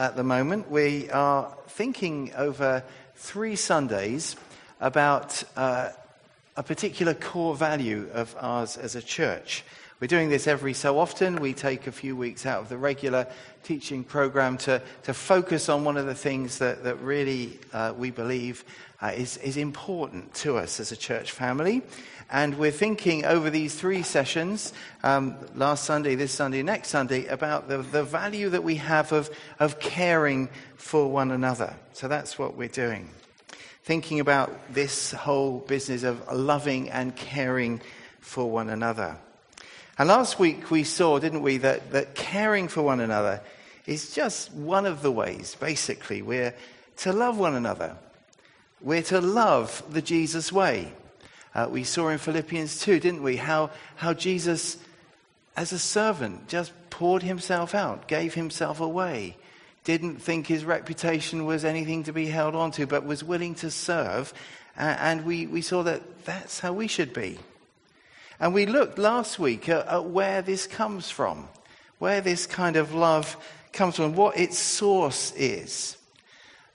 at the moment. We are thinking over three Sundays about uh, a particular core value of ours as a church. We're doing this every so often. We take a few weeks out of the regular teaching program to, to focus on one of the things that, that really uh, we believe uh, is, is important to us as a church family. And we're thinking over these three sessions, um, last Sunday, this Sunday, next Sunday, about the, the value that we have of, of caring for one another. So that's what we're doing. Thinking about this whole business of loving and caring for one another. And last week we saw, didn't we, that, that caring for one another is just one of the ways, basically, we're to love one another. We're to love the Jesus way. Uh, we saw in Philippians 2, didn't we, how, how Jesus, as a servant, just poured himself out, gave himself away, didn't think his reputation was anything to be held on to, but was willing to serve. Uh, and we, we saw that that's how we should be. And we looked last week at, at where this comes from, where this kind of love comes from, what its source is.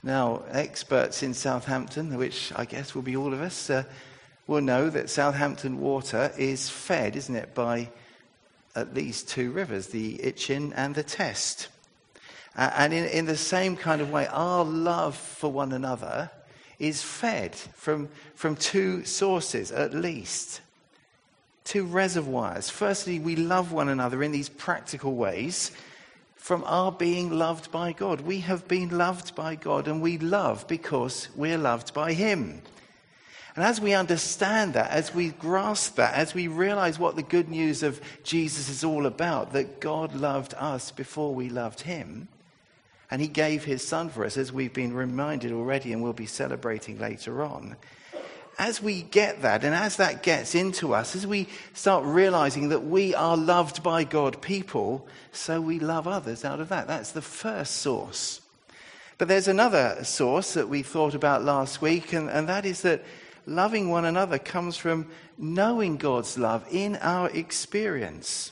Now, experts in Southampton, which I guess will be all of us, uh, will know that Southampton water is fed, isn't it, by at least two rivers, the Itchen and the Test. Uh, and in, in the same kind of way, our love for one another is fed from, from two sources at least two reservoirs. Firstly, we love one another in these practical ways from our being loved by God. We have been loved by God and we love because we're loved by Him. And as we understand that, as we grasp that, as we realize what the good news of Jesus is all about, that God loved us before we loved Him, and He gave His Son for us, as we've been reminded already and we'll be celebrating later on, as we get that and as that gets into us, as we start realizing that we are loved by God people, so we love others out of that. That's the first source. But there's another source that we thought about last week, and, and that is that loving one another comes from knowing God's love in our experience.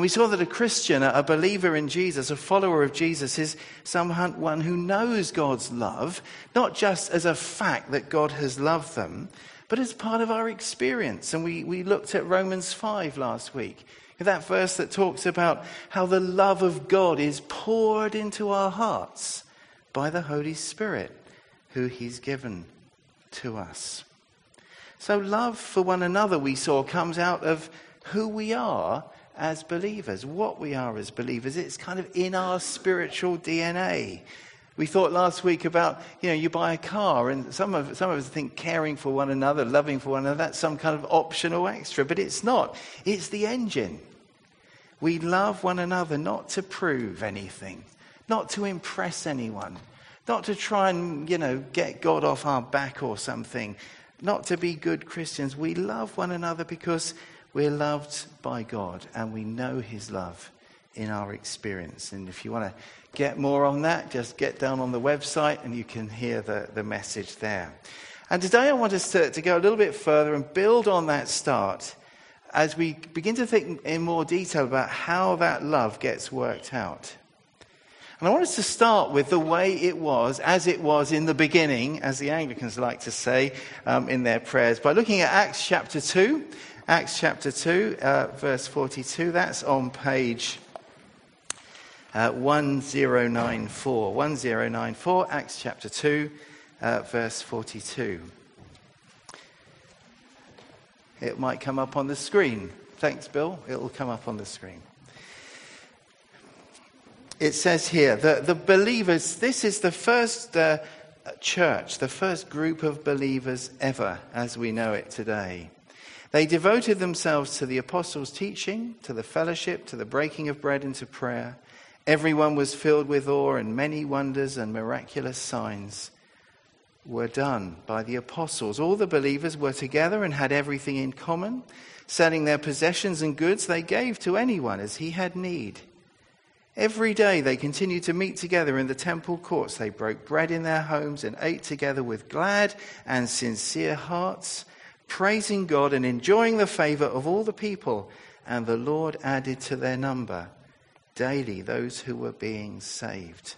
And we saw that a Christian, a believer in Jesus, a follower of Jesus, is someone who knows God's love, not just as a fact that God has loved them, but as part of our experience. And we, we looked at Romans 5 last week, that verse that talks about how the love of God is poured into our hearts by the Holy Spirit, who He's given to us. So, love for one another, we saw, comes out of who we are as believers, what we are as believers. It's kind of in our spiritual DNA. We thought last week about, you know, you buy a car, and some of, some of us think caring for one another, loving for one another, that's some kind of optional extra, but it's not. It's the engine. We love one another not to prove anything, not to impress anyone, not to try and, you know, get God off our back or something, not to be good Christians. We love one another because we're loved by God and we know His love in our experience. And if you want to get more on that, just get down on the website and you can hear the, the message there. And today I want us to, to go a little bit further and build on that start as we begin to think in more detail about how that love gets worked out. And I want us to start with the way it was, as it was in the beginning, as the Anglicans like to say um, in their prayers, by looking at Acts chapter 2 Acts chapter 2, uh, verse 42. That's on page uh, 1094. 1094, Acts chapter 2, uh, verse 42. It might come up on the screen. Thanks, Bill. It will come up on the screen. It says here that the believers, this is the first uh, church, the first group of believers ever as we know it today. They devoted themselves to the apostles' teaching, to the fellowship, to the breaking of bread, and to prayer. Everyone was filled with awe, and many wonders and miraculous signs were done by the apostles. All the believers were together and had everything in common. Selling their possessions and goods, they gave to anyone as he had need. Every day they continued to meet together in the temple courts. They broke bread in their homes and ate together with glad and sincere hearts praising God and enjoying the favor of all the people. And the Lord added to their number daily those who were being saved.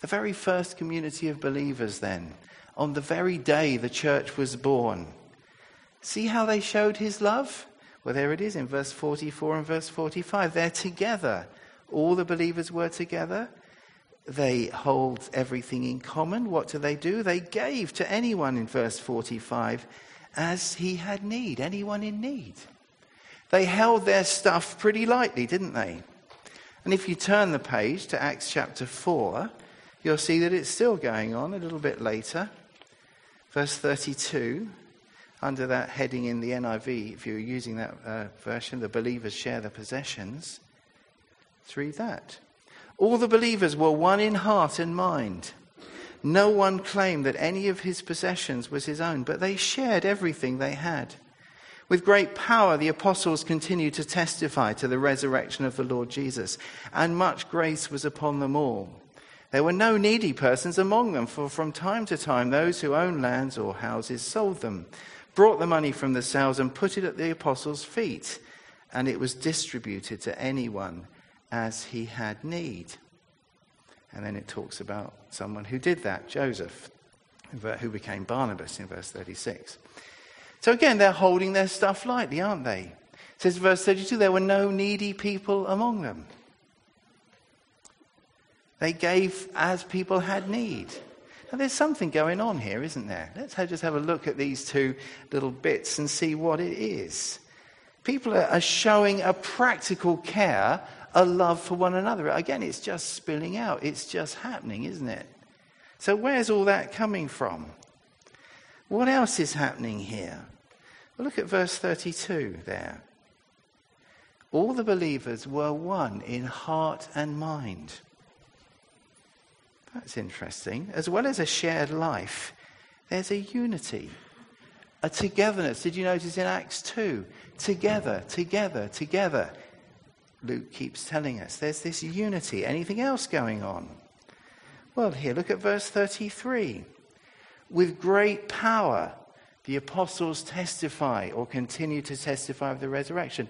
The very first community of believers, then, on the very day the church was born. See how they showed his love? Well, there it is in verse 44 and verse 45. They're together. All the believers were together. They hold everything in common. What do they do? They gave to anyone in verse 45 as he had need, anyone in need. They held their stuff pretty lightly, didn't they? And if you turn the page to Acts chapter 4, you'll see that it's still going on a little bit later. Verse 32, under that heading in the NIV, if you're using that uh, version, the believers share the possessions. Let's read that. All the believers were one in heart and mind. No one claimed that any of his possessions was his own, but they shared everything they had. With great power, the apostles continued to testify to the resurrection of the Lord Jesus, and much grace was upon them all. There were no needy persons among them, for from time to time those who owned lands or houses sold them, brought the money from the sales, and put it at the apostles' feet, and it was distributed to anyone as he had need. And then it talks about someone who did that, Joseph, who became Barnabas in verse 36. So again, they're holding their stuff lightly, aren't they? It says verse 32 there were no needy people among them. They gave as people had need. Now, there's something going on here, isn't there? Let's just have a look at these two little bits and see what it is. People are showing a practical care a love for one another. Again, it's just spilling out. It's just happening, isn't it? So, where's all that coming from? What else is happening here? Well, look at verse 32 there. All the believers were one in heart and mind. That's interesting. As well as a shared life, there's a unity, a togetherness. Did you notice in Acts 2? Together, together, together. Luke keeps telling us. There's this unity. Anything else going on? Well, here, look at verse 33. With great power, the apostles testify or continue to testify of the resurrection.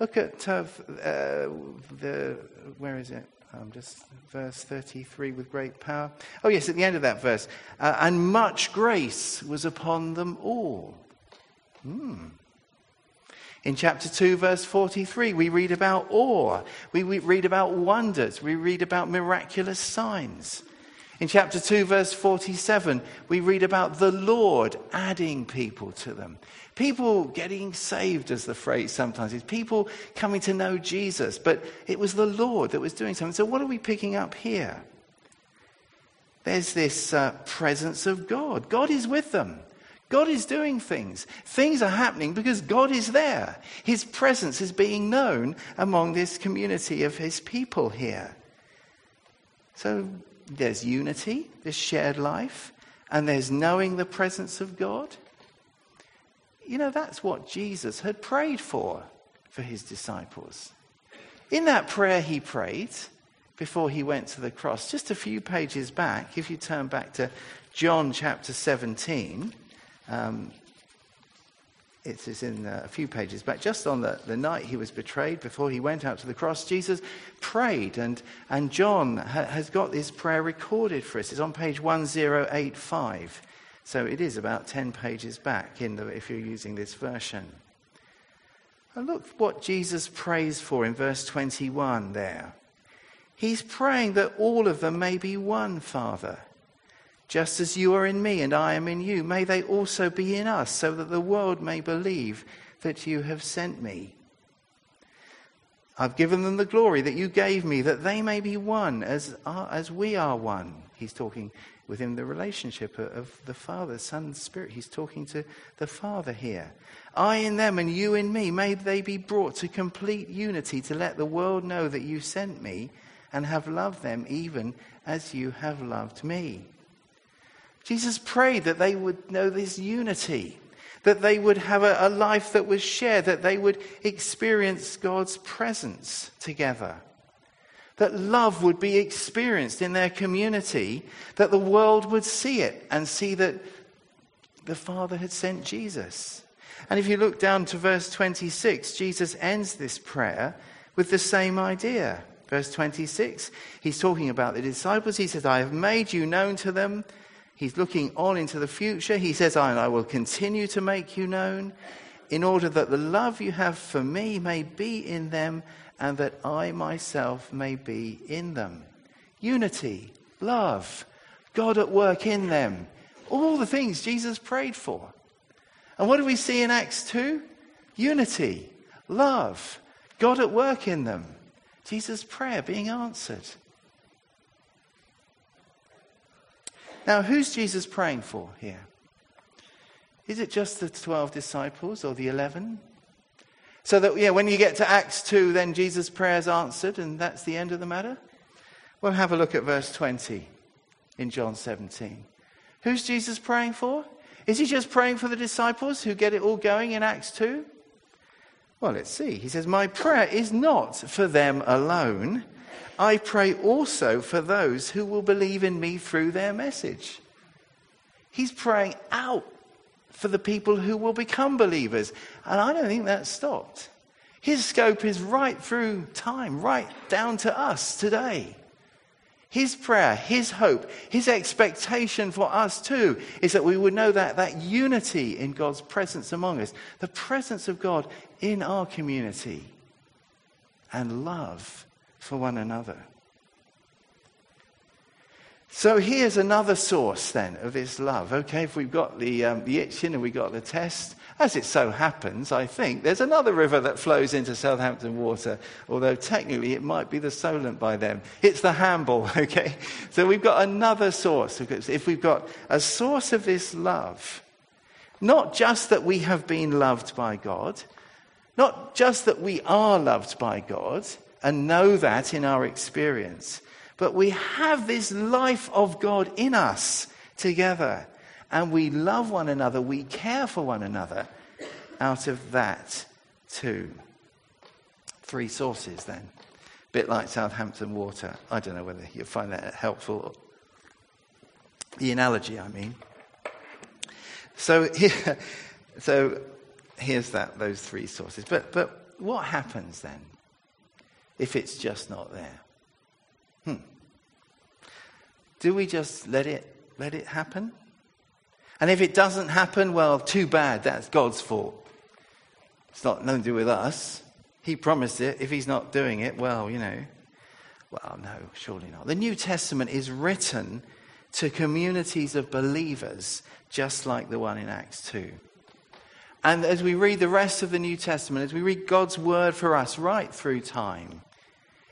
Look at uh, uh, the, where is it? Um, just verse 33 with great power. Oh, yes, at the end of that verse. Uh, and much grace was upon them all. Hmm. In chapter 2, verse 43, we read about awe. We, read about wonders. We read about miraculous signs. In chapter 2, verse 47, we read about the Lord adding people to them. People getting saved, as the phrase sometimes is. People coming to know Jesus. But it was the Lord that was doing something. So, what are we picking up here? There's this uh, presence of God. God is with them. God is doing things. Things are happening because God is there. His presence is being known among this community of His people here. So there's unity, there's shared life, and there's knowing the presence of God. You know, that's what Jesus had prayed for for His disciples. In that prayer he prayed before he went to the cross, just a few pages back, if you turn back to John chapter 17. Um, it is in uh, a few pages back. Just on the, the night he was betrayed, before he went out to the cross, Jesus prayed. And, and John ha- has got this prayer recorded for us. It's on page 1085. So it is about 10 pages back in the, if you're using this version. And look what Jesus prays for in verse 21 there. He's praying that all of them may be one, Father just as you are in me and I am in you, may they also be in us, so that the world may believe that you have sent me. I've given them the glory that you gave me, that they may be one as, as we are one. He's talking within the relationship of the Father, Son, Spirit. He's talking to the Father here. I in them and you in me, may they be brought to complete unity to let the world know that you sent me and have loved them even as you have loved me. Jesus prayed that they would know this unity, that they would have a, a, life that was shared, that they would experience God's presence together, that love would be experienced in their community, that the world would see it and see that the Father had sent Jesus. And if you look down to verse 26, Jesus ends this prayer with the same idea. Verse 26, he's talking about the disciples. He says, I have made you known to them. He's looking on into the future. He says, I, I will continue to make you known in order that the love you have for me may be in them and that I myself may be in them. Unity, love, God at work in them. All the things Jesus prayed for. And what do we see in Acts 2? Unity, love, God at work in them. Jesus' prayer being answered. Now, who's Jesus praying for here? Is it just the 12 disciples or the 11? So that, yeah, when you get to Acts 2, then Jesus' prayer is answered and that's the end of the matter? Well, have a look at verse 20 in John 17. Who's Jesus praying for? Is he just praying for the disciples who get it all going in Acts 2? Well, let's see. He says, My prayer is not for them alone. I pray also for those who will believe in me through their message. He's praying out for the people who will become believers. And I don't think that's stopped. His scope is right through time, right down to us today. His prayer, his hope, his expectation for us too is that we would know that, that unity in God's presence among us, the presence of God in our community, and love for one another. So here's another source then of this love. Okay, if we've got the, um, the Itchen and we've got the test, as it so happens, I think, there's another river that flows into Southampton Water, although technically it might be the Solent by then. It's the Hamble, okay? So we've got another source. If we've got a source of this love, not just that we have been loved by God, not just that we are loved by God and know that in our experience, but we have this life of God in us together and we love one another, we care for one another out of that too. Three sources then. A bit like Southampton Water. I don't know whether you find that helpful. The analogy, I mean. So here, so here's that, those three sources. But, but what happens then if it's just not there? Hmm. Do we just let it, let it happen? And if it doesn't happen, well, too bad. That's God's fault. It's not nothing to do with us. He promised it. If he's not doing it, well, you know. Well, no, surely not. The New Testament is written to communities of believers, just like the one in Acts 2. And as we read the rest of the New Testament, as we read God's word for us right through time,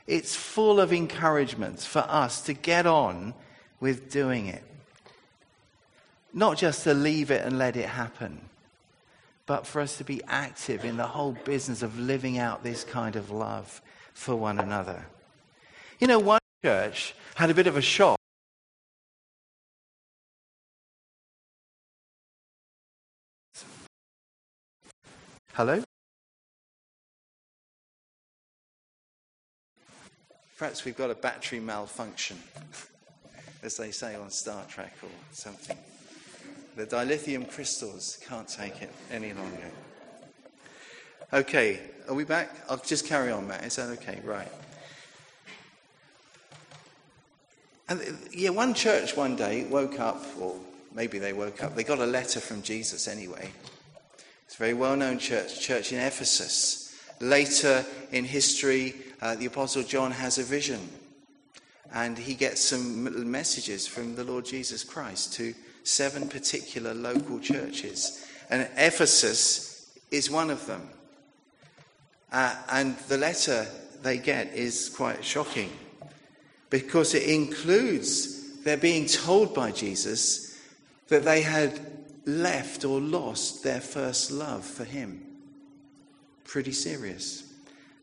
it's full of encouragement for us to get on with doing it. Not just to leave it and let it happen, but for us to be active in the whole business of living out this kind of love for one another. You know, one church had a bit of a shock. Hello? Perhaps we've got a battery malfunction, as they say on Star Trek or something. The dilithium crystals can't take it any longer. Okay, are we back? I'll just carry on, Matt. Is that okay? Right. And yeah, one church one day woke up, or maybe they woke up, they got a letter from Jesus anyway. It's a very well known church, church in Ephesus. Later in history, uh, the Apostle John has a vision, and he gets some messages from the Lord Jesus Christ to seven particular local churches. And Ephesus is one of them. Uh, and the letter they get is quite shocking because it includes their being told by Jesus that they had left or lost their first love for Him. Pretty serious.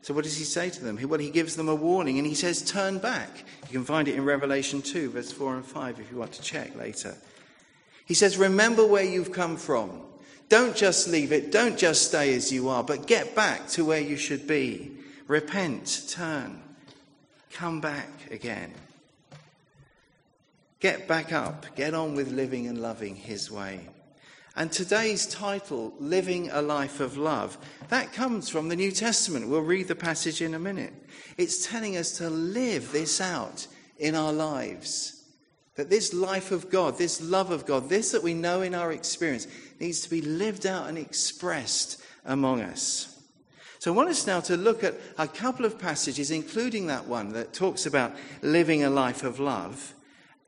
So, what does he say to them? Well, he gives them a warning and he says, Turn back. You can find it in Revelation 2, verse 4 and 5, if you want to check later. He says, Remember where you've come from. Don't just leave it. Don't just stay as you are, but get back to where you should be. Repent, turn, come back again. Get back up. Get on with living and loving His way. And today's title, Living a Life of Love, that comes from the New Testament. We'll read the passage in a minute. It's telling us to live this out in our lives. That this life of God, this love of God, this that we know in our experience, needs to be lived out and expressed among us. So I want us now to look at a couple of passages, including that one that talks about living a life of love,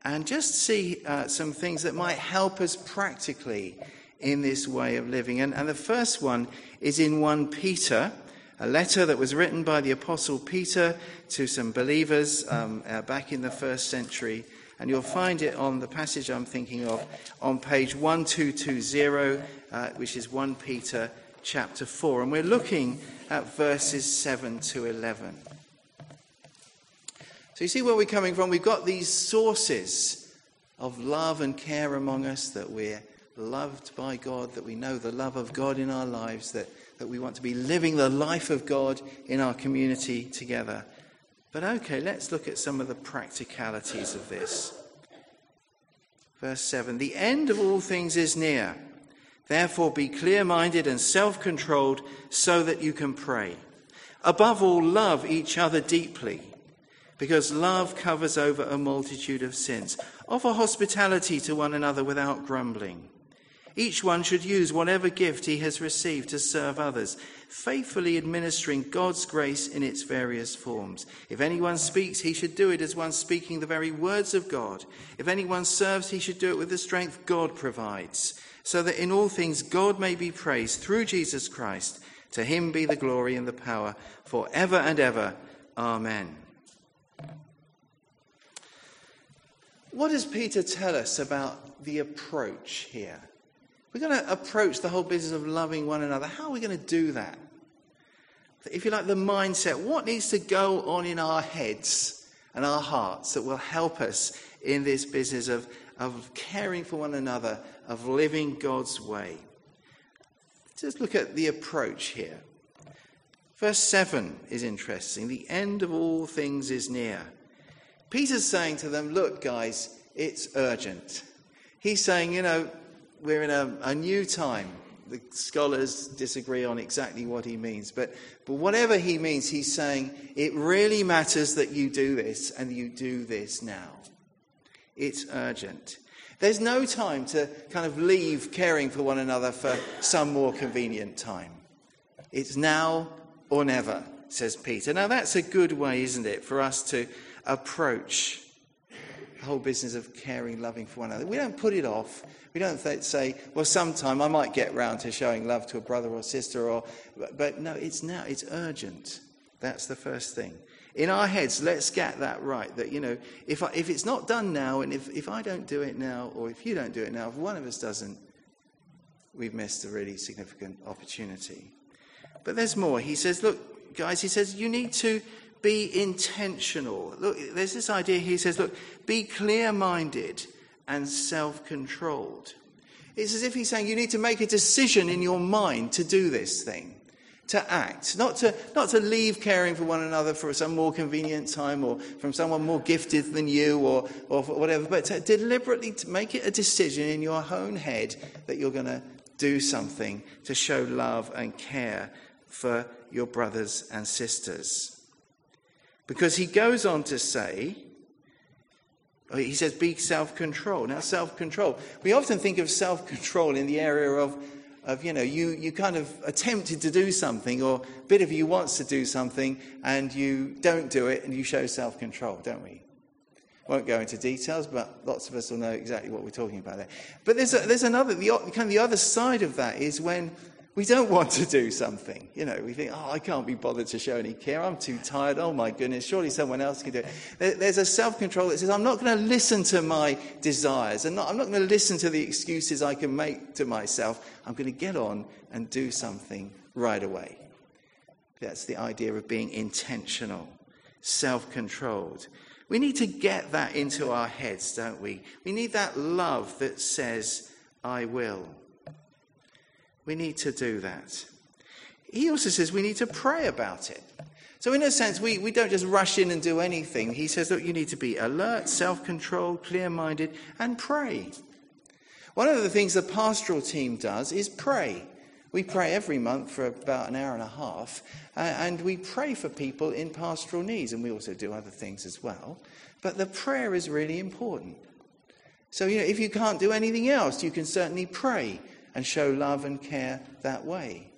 and just see uh, some things that might help us practically in this way of living. And, and the first one is in 1 Peter, a letter that was written by the Apostle Peter to some believers um, uh, back in the first century. And you'll find it on the passage I'm thinking of on page 1220, uh, which is 1 Peter chapter 4. And we're looking at verses 7 to 11. So you see where we're coming from? We've got these sources of love and care among us that we're loved by God, that we know the love of God in our lives, that, that we want to be living the life of God in our community together. But okay, let's look at some of the practicalities of this. Verse 7 The end of all things is near. Therefore, be clear minded and self controlled so that you can pray. Above all, love each other deeply, because love covers over a multitude of sins. Offer hospitality to one another without grumbling. Each one should use whatever gift he has received to serve others, faithfully administering God's grace in its various forms. If anyone speaks, he should do it as one speaking the very words of God. If anyone serves, he should do it with the strength God provides, so that in all things God may be praised through Jesus Christ. To him be the glory and the power forever and ever. Amen. What does Peter tell us about the approach here? We're going to approach the whole business of loving one another. How are we going to do that? If you like, the mindset, what needs to go on in our heads and our hearts that will help us in this business of, of caring for one another, of living God's way? Just look at the approach here. Verse 7 is interesting. The end of all things is near. Peter's saying to them, Look, guys, it's urgent. He's saying, you know, we're in a, a new time. The scholars disagree on exactly what he means, but, but whatever he means, he's saying it really matters that you do this and you do this now. It's urgent. There's no time to kind of leave caring for one another for some more convenient time. It's now or never, says Peter. Now, that's a good way, isn't it, for us to approach the whole business of caring, loving for one another. We don't put it off. We don't th- say, well, sometime I might get round to showing love to a brother or sister, or, but no, it's now, it's urgent. That's the first thing. In our heads, let's get that right. That, you know, if, I, if it's not done now, and if, if I don't do it now, or if you don't do it now, if one of us doesn't, we've missed a really significant opportunity. But there's more. He says, look, guys, he says, you need to be intentional. Look, there's this idea he says, look, be clear minded and self controlled. It's as if he's saying you need to make a decision in your mind to do this thing, to act, not to, not to leave caring for one another for some more convenient time or from someone more gifted than you or, or whatever, but to deliberately to make it a decision in your own head that you're going to do something to show love and care for your brothers and sisters. Because he goes on to say, uh, he says, be self control. Now, self control. We often think of self control in the area of, of, you know, you, you kind of attempted to do something, or a bit of you wants to do something, and you don't do it, and you show self control, don't we? Won't go into details, but lots of us will know exactly what we're talking about there. But there's, a, there's another, the, kind of the other side of that is when we don't want to do something. You know, we think, oh, I can't be bothered to show any care. I'm too tired. Oh, my goodness, surely someone else can do it. There's a self control that says, I'm not going to listen to my desires, and I'm not going to listen to the excuses I can make to myself. I'm going to get on and do something right away. That's the idea of being intentional, self controlled. We need to get that into our heads, don't we? We need that love that says, I will. We need to do that. He also says we need to pray about it. So, in a sense, we, we don't just rush in and do anything. He says, look, you need to be alert, self controlled, clear minded, and pray. One of the things the pastoral team does is pray. We pray every month for about an hour and a half, uh, and we pray for people in pastoral needs, and we also do other things as well. But the prayer is really important. So, you know, if you can't do anything else, you can certainly pray and show love and care that way.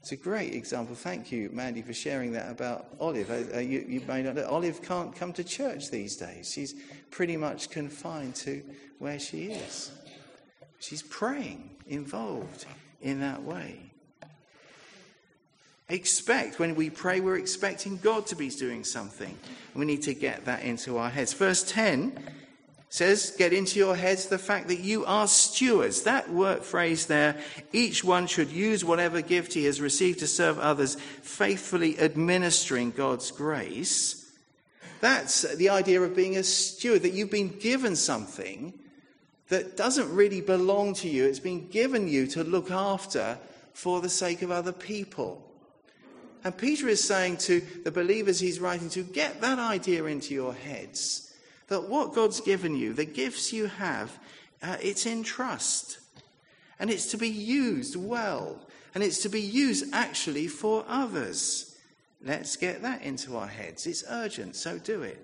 It's a great example. Thank you, Mandy, for sharing that about Olive. Uh, uh you, you may not know, Olive can't come to church these days. She's pretty much confined to where she is. She's praying, involved in that way. Expect, when we pray, we're expecting God to be doing something. We need to get that into our heads. Verse 10 says, Get into your heads the fact that you are stewards. That word phrase there, each one should use whatever gift he has received to serve others, faithfully administering God's grace. That's the idea of being a steward, that you've been given something that doesn't really belong to you. It's been given you to look after for the sake of other people. And Peter is saying to the believers he's writing to, get that idea into your heads. That what God's given you, the gifts you have, uh, it's in trust. And it's to be used well. And it's to be used actually for others. Let's get that into our heads. It's urgent, so do it.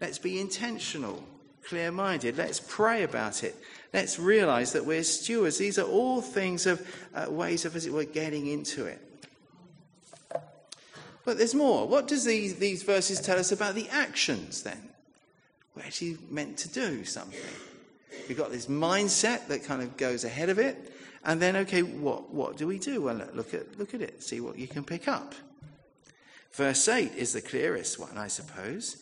Let's be intentional clear minded. Let's pray about it. Let's realize that we're stewards. These are all things of uh, ways of, as it were, getting into it. But there's more. What does these, these verses tell us about the actions then? We're actually meant to do something. We've got this mindset that kind of goes ahead of it. And then, okay, what, what do we do? Well, look at, look at it, see what you can pick up. Verse 8 is the clearest one, I suppose.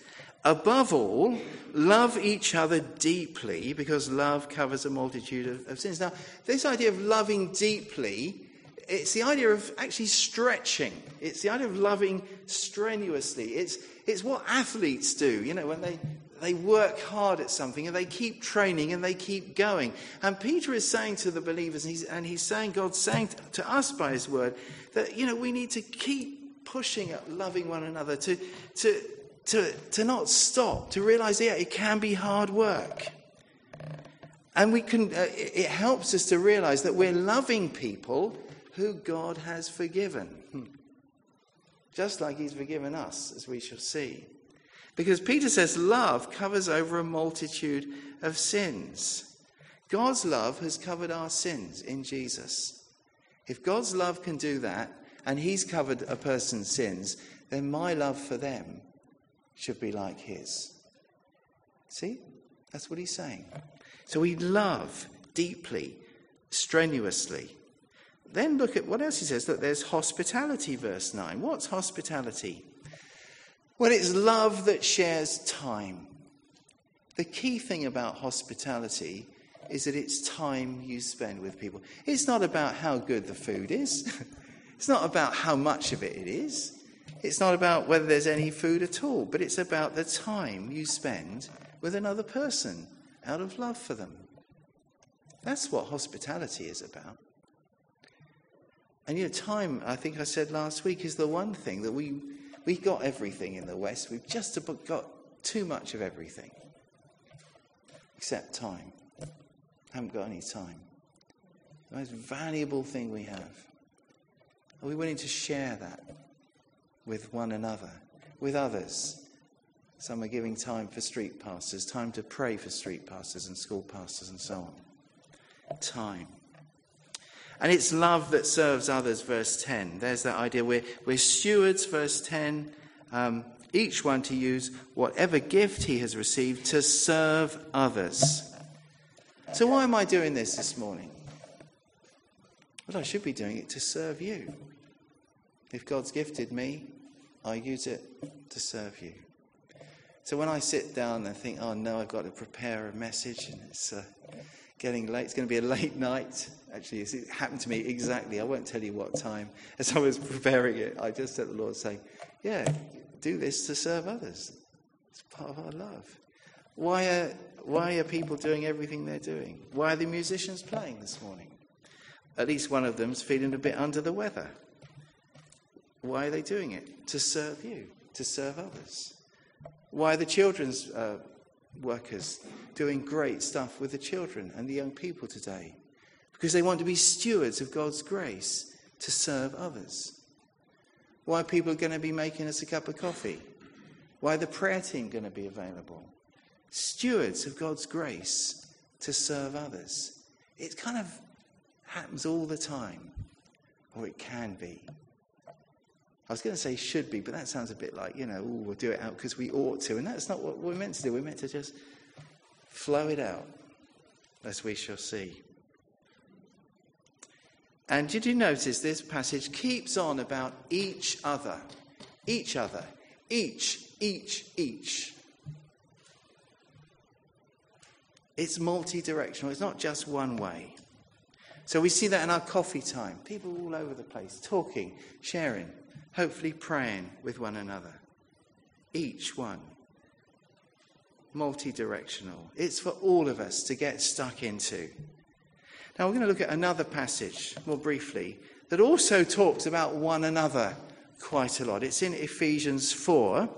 Above all, love each other deeply because love covers a multitude of, of, sins. Now, this idea of loving deeply, it's the idea of actually stretching. It's the idea of loving strenuously. It's, it's what athletes do, you know, when they, they work hard at something and they keep training and they keep going. And Peter is saying to the believers, and he's, and he's saying, God's saying to us by his word, that, you know, we need to keep pushing at loving one another, to, to, to, to not stop, to realize, yeah, it can be hard work. And we can, uh, it helps us to realize that we're loving people who God has forgiven. Hmm. Just like He's forgiven us, as we shall see. Because Peter says love covers over a multitude of sins. God's love has covered our sins in Jesus. If God's love can do that, and He's covered a person's sins, then my love for them should be like his. See? That's what he's saying. So we love deeply, strenuously. Then look at what else he says. Look, there's hospitality, verse 9. What's hospitality? Well, it's love that shares time. The key thing about hospitality is that it's time you spend with people. It's not about how good the food is, it's not about how much of it it is. It's not about whether there's any food at all, but it's about the time you spend with another person out of love for them. That's what hospitality is about. And you know, time, I think I said last week, is the one thing that we, we got everything in the West. We've just got too much of everything, except time. Haven't got any time. The most valuable thing we have. Are we willing to share that? with one another, with others. Some are giving time for street pastors, time to pray for street pastors and school pastors and so on. Time. And it's love that serves others, verse 10. There's that idea. We're, we're stewards, verse 10. Um, each one to use whatever gift he has received to serve others. So, why am I doing this this morning? Well, I should be doing it to serve you. If God's gifted me, I use it to serve you. So when I sit down and think, oh no, I've got to prepare a message and it's uh, getting late, it's going to be a late night. Actually, it happened to me exactly. I won't tell you what time. As I was preparing it, I just heard the Lord say, yeah, do this to serve others. It's part of our love. Why are, why are people doing everything they're doing? Why are the musicians playing this morning? At least one of them's feeling a bit under the weather. Why are they doing it? To serve you, to serve others. Why are the children's uh, workers doing great stuff with the children and the young people today because they want to be stewards of God's grace to serve others. Why people are going to be making us a cup of coffee? Why the prayer team going to be available? Stewards of God's grace to serve others. It kind of happens all the time, or it can be. I was going to say should be, but that sounds a bit like, you know, ooh, we'll do it out because we ought to. And that's not what we're meant to do. We're meant to just flow it out, as we shall see. And did you notice this passage keeps on about each other? Each other. Each, each, each. It's multi directional, it's not just one way. So we see that in our coffee time. People all over the place, talking, sharing, hopefully praying with one another. Each one. Multi directional. It's for all of us to get stuck into. Now we're going to look at another passage more briefly that also talks about one another quite a lot. It's in Ephesians 4.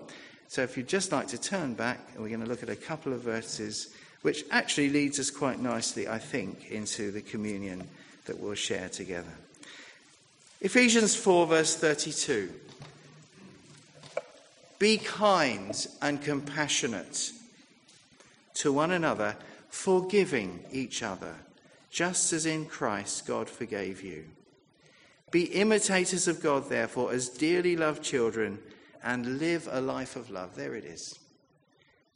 So if you'd just like to turn back, and we're going to look at a couple of verses which actually leads us quite nicely, I think, into the communion that we'll share together. Ephesians 4, verse 32. Be kind and compassionate to one another, forgiving each other, just as in Christ God forgave you. Be imitators of God, therefore, as dearly loved children, and live a life of love. There it is.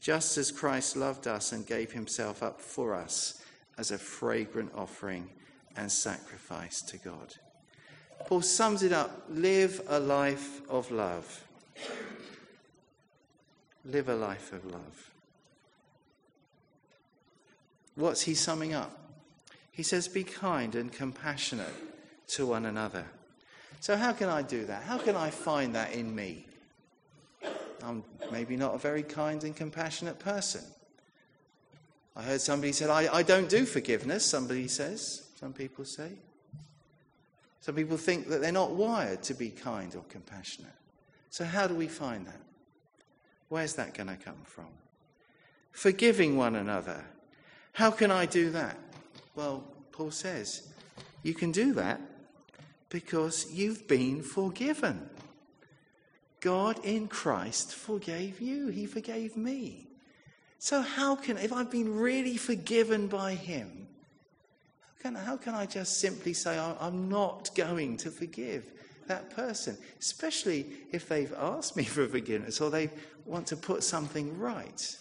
Just as Christ loved us and gave himself up for us as a fragrant offering and sacrifice to God. Paul sums it up live a life of love. Live a life of love. What's he summing up? He says, Be kind and compassionate to one another. So, how can I do that? How can I find that in me? I'm maybe not a very kind and compassionate person. I heard somebody said, I, I don't do forgiveness, somebody says. Some people say. Some people think that they're not wired to be kind or compassionate. So, how do we find that? Where's that going to come from? Forgiving one another. How can I do that? Well, Paul says, you can do that because you've been forgiven. God in Christ forgave you, He forgave me. So, how can, if I've been really forgiven by Him, can, how can I just simply say, I'm not going to forgive that person? Especially if they've asked me for forgiveness or they want to put something right.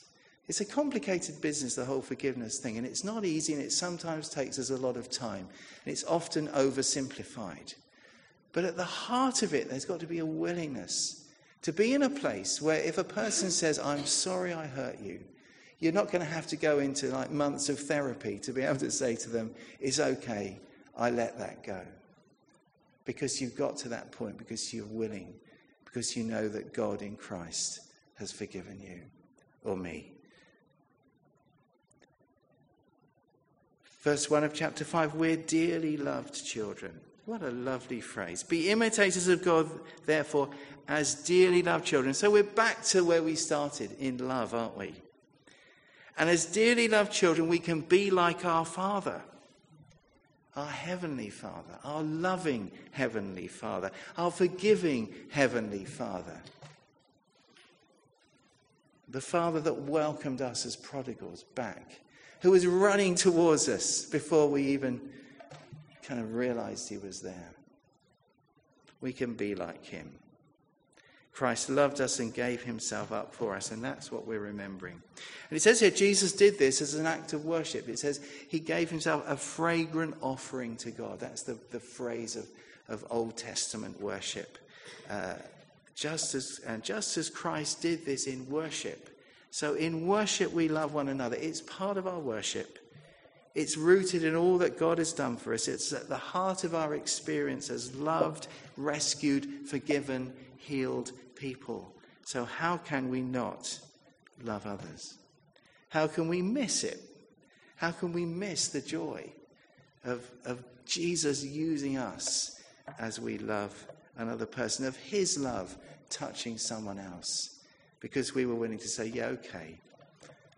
It's a complicated business, the whole forgiveness thing, and it's not easy, and it sometimes takes us a lot of time, and it's often oversimplified. But at the heart of it, there's got to be a willingness to be in a place where if a person says, I'm sorry I hurt you, you're not going to have to go into like months of therapy to be able to say to them, It's okay, I let that go. Because you've got to that point, because you're willing, because you know that God in Christ has forgiven you or me. Verse 1 of chapter 5 We're dearly loved children. What a lovely phrase. Be imitators of God, therefore, as dearly loved children. So we're back to where we started in love, aren't we? And as dearly loved children, we can be like our Father, our Heavenly Father, our loving Heavenly Father, our forgiving Heavenly Father. The Father that welcomed us as prodigals back, who was running towards us before we even kind of realized He was there. We can be like Him. Christ loved us and gave himself up for us, and that's what we're remembering. And it says here, Jesus did this as an act of worship. It says he gave himself a fragrant offering to God. That's the, the phrase of, of Old Testament worship. Uh, just as, and just as Christ did this in worship. So in worship, we love one another. It's part of our worship. It's rooted in all that God has done for us. It's at the heart of our experience as loved, rescued, forgiven, healed people. So, how can we not love others? How can we miss it? How can we miss the joy of, of Jesus using us as we love another person, of his love touching someone else? Because we were willing to say, yeah, okay,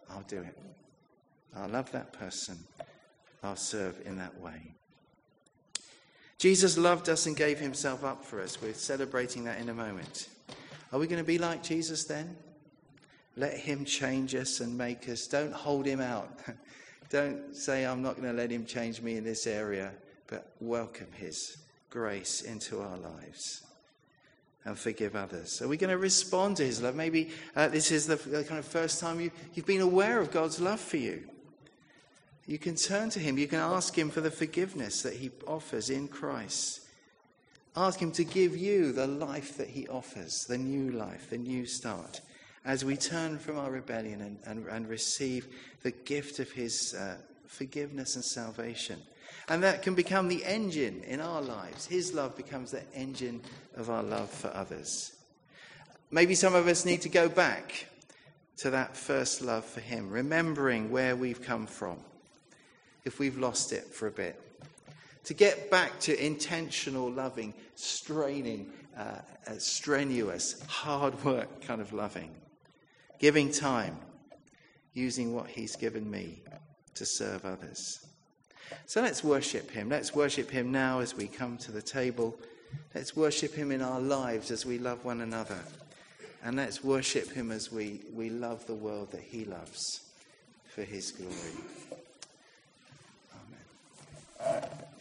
I'll do it. I'll love that person. I'll serve in that way. Jesus loved us and gave himself up for us. We're celebrating that in a moment. Are we going to be like Jesus then? Let him change us and make us. Don't hold him out. Don't say, I'm not going to let him change me in this area, but welcome his grace into our lives and forgive others. Are we going to respond to his love? Maybe uh, this is the, kind of first time you, you've been aware of God's love for you. You can turn to him. You can ask him for the forgiveness that he offers in Christ. Ask him to give you the life that he offers, the new life, the new start, as we turn from our rebellion and, and, and receive the gift of his uh, forgiveness and salvation. And that can become the engine in our lives. His love becomes the engine of our love for others. Maybe some of us need to go back to that first love for Him, remembering where we've come from, if we've lost it for a bit. To get back to intentional loving, straining, uh, uh strenuous, hard work kind of loving, giving time, using what He's given me to serve others. So let's worship Him. Let's worship Him now as we come to the table. Let's worship Him in our lives as we love one another. And let's worship Him as we, we love the world that He loves for His glory. Thank you.